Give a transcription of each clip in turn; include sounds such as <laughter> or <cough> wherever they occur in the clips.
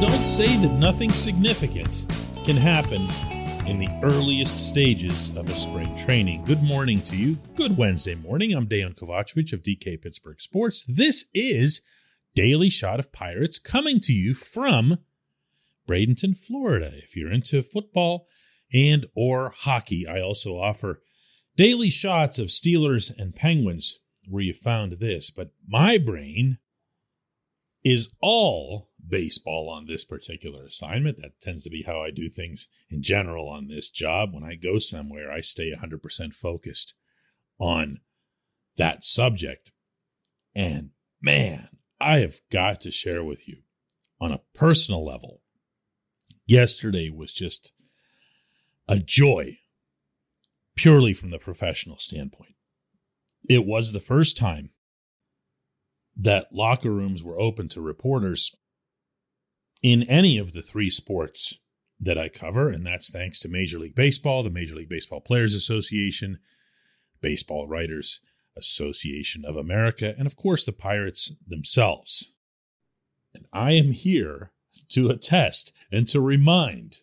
Don't say that nothing significant can happen in the earliest stages of a spring training. Good morning to you. Good Wednesday morning. I'm Dejan Kovacevic of DK Pittsburgh Sports. This is Daily Shot of Pirates coming to you from Bradenton, Florida. If you're into football and or hockey, I also offer daily shots of Steelers and Penguins where you found this, but my brain is all baseball on this particular assignment. That tends to be how I do things in general on this job. When I go somewhere, I stay 100% focused on that subject. And man, I have got to share with you on a personal level. Yesterday was just a joy, purely from the professional standpoint. It was the first time that locker rooms were open to reporters in any of the three sports that I cover, and that's thanks to Major League Baseball, the Major League Baseball Players Association, Baseball Writers Association of America, and of course the Pirates themselves. And I am here to attest and to remind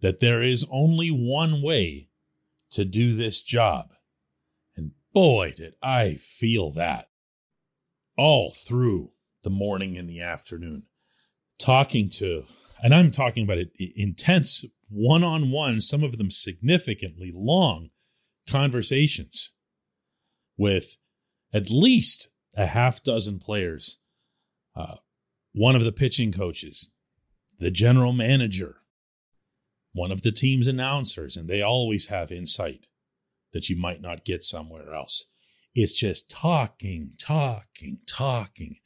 that there is only one way to do this job. And boy, did I feel that all through the morning and the afternoon, talking to, and I'm talking about it, intense one on one, some of them significantly long conversations with at least a half dozen players, uh, one of the pitching coaches, the general manager, one of the team's announcers, and they always have insight that you might not get somewhere else. It's just talking, talking, talking,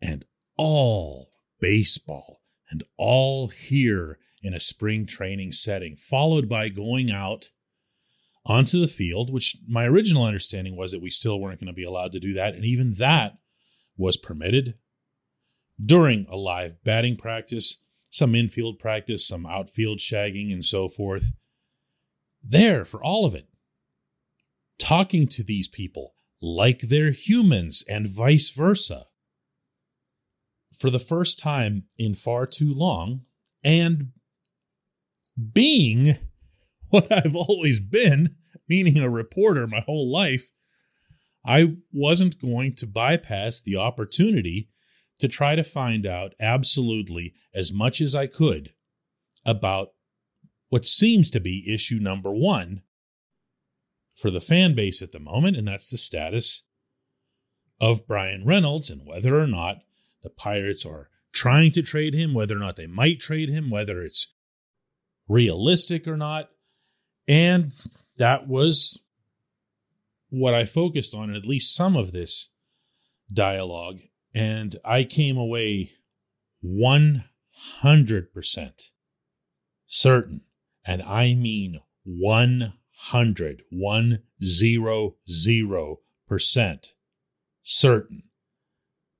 and all baseball and all here in a spring training setting, followed by going out onto the field, which my original understanding was that we still weren't going to be allowed to do that. And even that was permitted during a live batting practice, some infield practice, some outfield shagging, and so forth. There for all of it. Talking to these people like they're humans and vice versa. For the first time in far too long, and being <laughs> what I've always been, meaning a reporter my whole life, I wasn't going to bypass the opportunity to try to find out absolutely as much as I could about what seems to be issue number one for the fan base at the moment, and that's the status of Bryan Reynolds and whether or not the Pirates are trying to trade him, whether or not they might trade him, whether it's realistic or not. And that was what I focused on, at least some of this dialogue. And I came away 100% certain, and I mean 100, 100% certain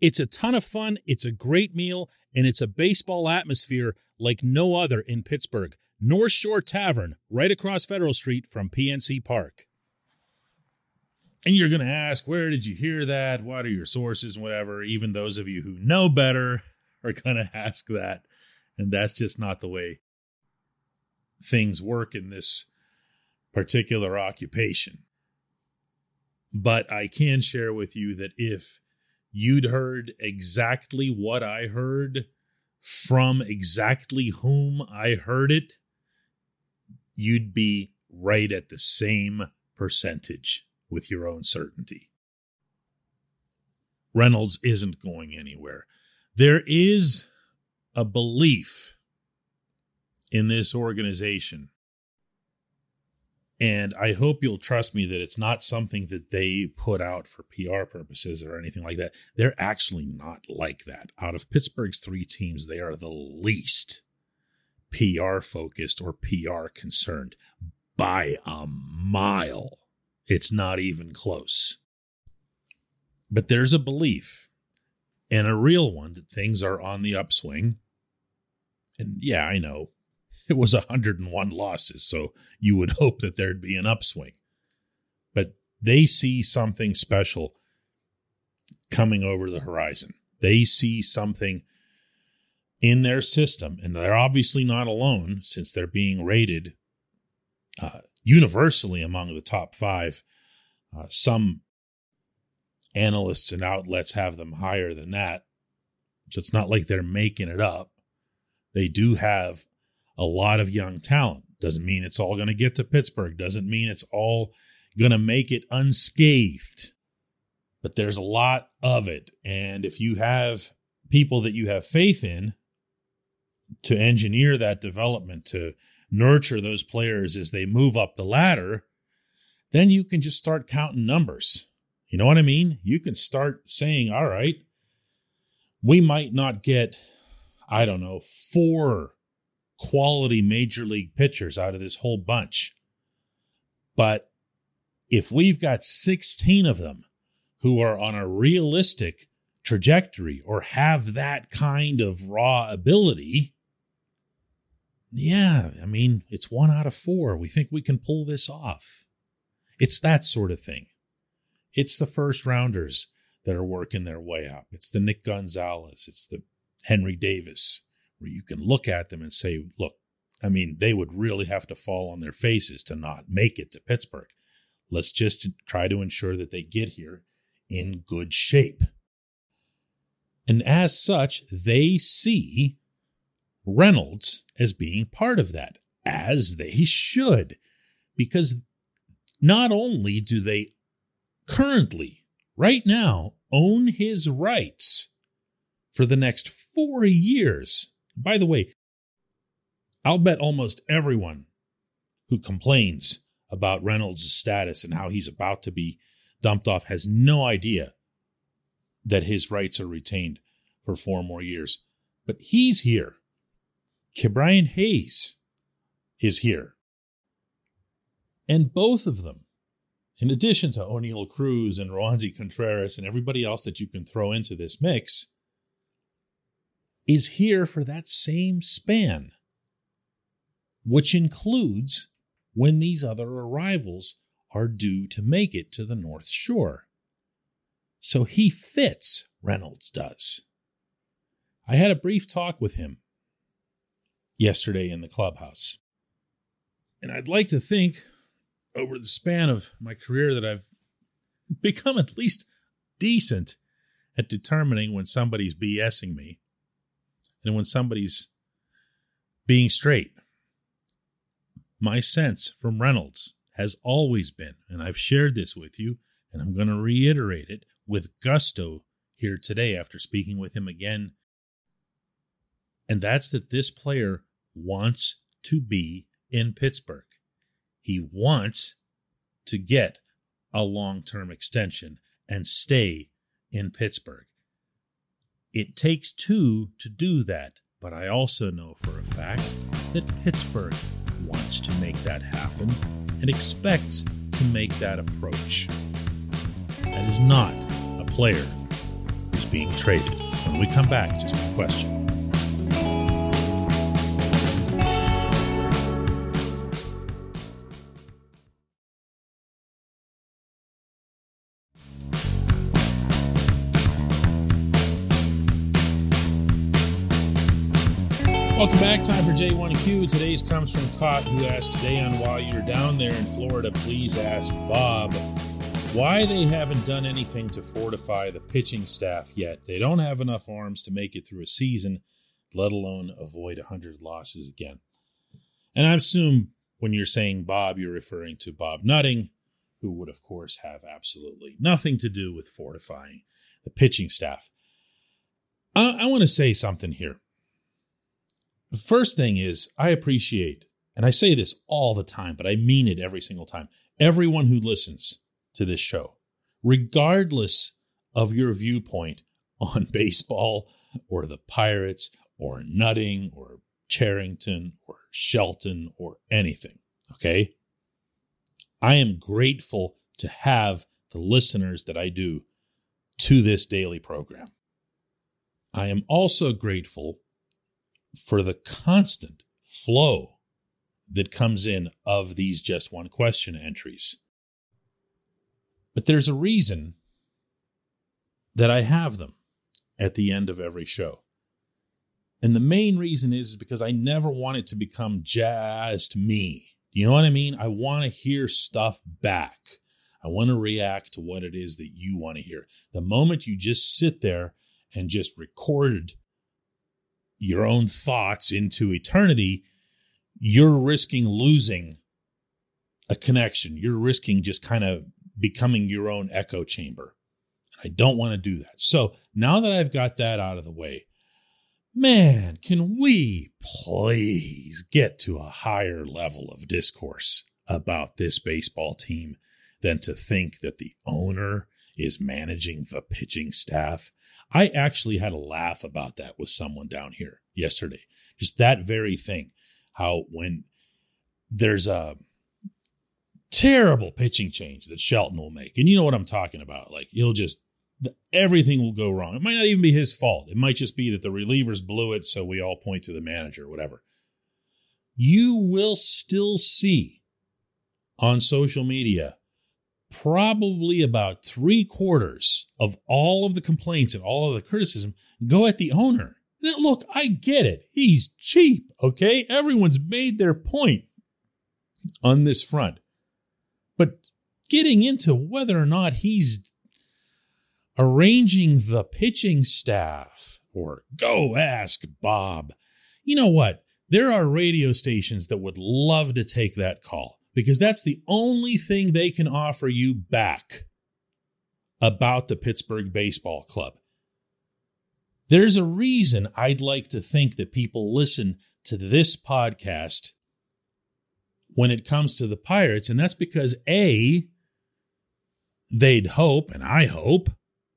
It's a ton of fun, it's a great meal, and it's a baseball atmosphere like no other in Pittsburgh. North Shore Tavern, right across Federal Street from PNC Park. And you're going to ask, where did you hear that? What are your sources and whatever? Even those of you who know better <laughs> are going to ask that. And that's just not the way things work in this particular occupation. But I can share with you that if you'd heard exactly what I heard from exactly whom I heard it, you'd be right at the same percentage with your own certainty. Reynolds isn't going anywhere. There is a belief in this organization. And I hope you'll trust me that it's not something that they put out for PR purposes or anything like that. They're actually not like that. Out of Pittsburgh's three teams, they are the least PR focused or PR concerned by a mile. It's not even close. But there's a belief, and a real one, that things are on the upswing. And yeah, I know <laughs> it was 101 losses, so you would <laughs> hope that there'd be an upswing. But they see something special coming over the horizon. They see something in their system, and they're obviously not alone since they're being rated uh, universally among the top five. Uh, some analysts and outlets have them higher than that. So it's not like they're making it up. They do have a lot of young talent. Doesn't mean it's all going to get to Pittsburgh. Doesn't mean it's all going to make it unscathed. But there's a lot of it. And if you have people that you have faith in to engineer that development, to nurture those players as they move up the ladder, then you can just start counting numbers. You know what I mean? You can start saying, all right, we might not get, I don't know, four quality major league pitchers out of this whole bunch. But if we've got 16 of them who are on a realistic trajectory or have that kind of raw ability, yeah, I mean, it's one out of four. We think we can pull this off. It's that sort of thing. It's the first rounders that are working their way up. It's the Nick Gonzalez. It's the Henry Davis, where you can look at them and say, look, I mean, they would really have to fall on their faces to not make it to Pittsburgh. Let's just try to ensure that they get here in good shape. And as such, they see Reynolds as being part of that, as they should, because not only do they currently, right now, own his rights for the next four years. By the way, I'll bet almost everyone who complains about Reynolds' status and how he's about to be dumped off has no idea that his rights are retained for four more years. But he's here. Ke'Bryan Hayes is here. And both of them, in addition to Oneil Cruz and Roansy Contreras and everybody else that you can throw into this mix, is here for that same span, which includes when these other arrivals are due to make it to the North Shore. So he fits, Reynolds does. I had a brief talk with him yesterday in the clubhouse. And I'd like to think over the span of my career that I've become at least decent at determining when somebody's BSing me and when somebody's being straight. My sense from Reynolds has always been, and I've shared this with you, and I'm going to reiterate it with gusto here today after speaking with him again. And that's that this player wants to be in Pittsburgh. He wants to get a long term extension and stay in Pittsburgh. It takes two to do that, but I also know for a fact that Pittsburgh wants to make that happen and expects to make that approach. That is not a player who's being traded. When we come back, just a question. Back. Time for J1Q. Today's comes from Cott, who asked today on while you're down there in Florida, please ask Bob why they haven't done anything to fortify the pitching staff yet. They don't have enough arms to make it through a season, let alone avoid 100 losses again. And I assume when you're saying Bob, you're referring to Bob Nutting, who would, of course, have absolutely nothing to do with fortifying the pitching staff. I, I want to say something here first thing is, I appreciate, and I say this all the time, but I mean it every single time, everyone who listens to this show, regardless of your viewpoint on <laughs> baseball or the Pirates or nutting or Cherington or Shelton or anything. Okay. I am grateful to have the listeners that I do to this daily program. I am also grateful for the constant flow that comes in of these just one question entries. But there's a reason that I have them at the end of every show. And the main reason is because I never want it to become just me. You know what I mean? I want to hear stuff back. I want to react to what it is that you want to hear. The moment you just sit there and just record your own thoughts into eternity, you're risking losing a connection. You're risking just kind of becoming your own echo chamber. I don't want to do that. So now that I've got that out of the way, man, can we please get to a higher level of discourse about this baseball team than to think that the owner is managing the pitching staff? I actually had a laugh about that with someone down here yesterday. Just that very thing. How when there's a terrible pitching change that Shelton will make, and you know what I'm talking about, like he'll just everything will go wrong. It might not even be his fault. It might just be that the relievers blew it, so we all point to the manager, whatever. You will still see on social media probably about three quarters of all of the complaints and all of the criticism go at the owner. Now, look, I get it. He's cheap, okay? Everyone's made their point on this front. But getting into whether or not he's arranging the pitching staff or go ask Bob. You know what? There are radio stations that would love to take that call because that's the only thing they can offer you back about the Pittsburgh Baseball Club. There's a reason I'd like to think that people listen to this podcast when it comes to the Pirates, and that's because A, they'd hope, and I hope,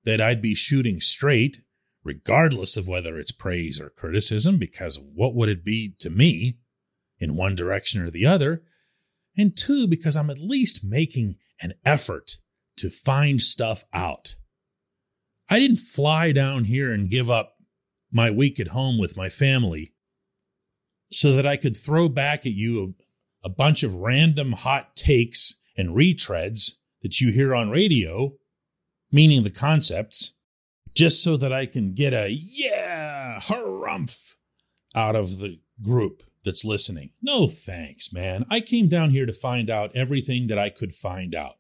that I'd be shooting straight, regardless of whether it's praise or criticism, because what would it be to me in one direction or the other? And two, because I'm at least making an effort to find stuff out. I didn't fly down here and give up my week at home with my family so that I could throw back at you a, a bunch of random hot takes and retreads that you hear on radio meaning the concepts, just so that I can get a yeah, harumph out of the group that's listening. No thanks, man. I came down here to find out everything that I could find out.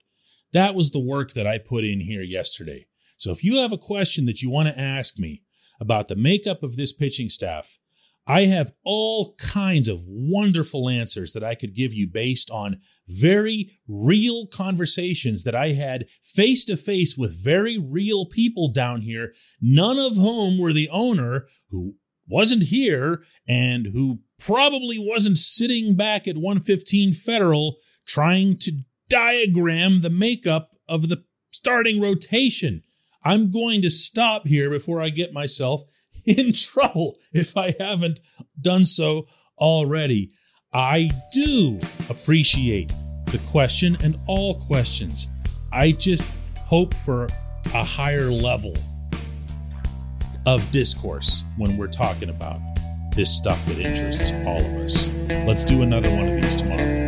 That was the work that I put in here yesterday. So if you have a question that you want to ask me about the makeup of this pitching staff, I have all kinds of wonderful answers that I could give you based on very real conversations that I had face to face with very real people down here, none of whom were the owner who wasn't here and who probably wasn't sitting back at 115 Federal trying to diagram the makeup of the starting rotation. I'm going to stop here before I get myself <laughs> in trouble if I haven't done so already. I do appreciate the question and all questions. I just hope for a higher level of discourse when we're talking about this stuff that interests all of us. Let's do another one of these tomorrow.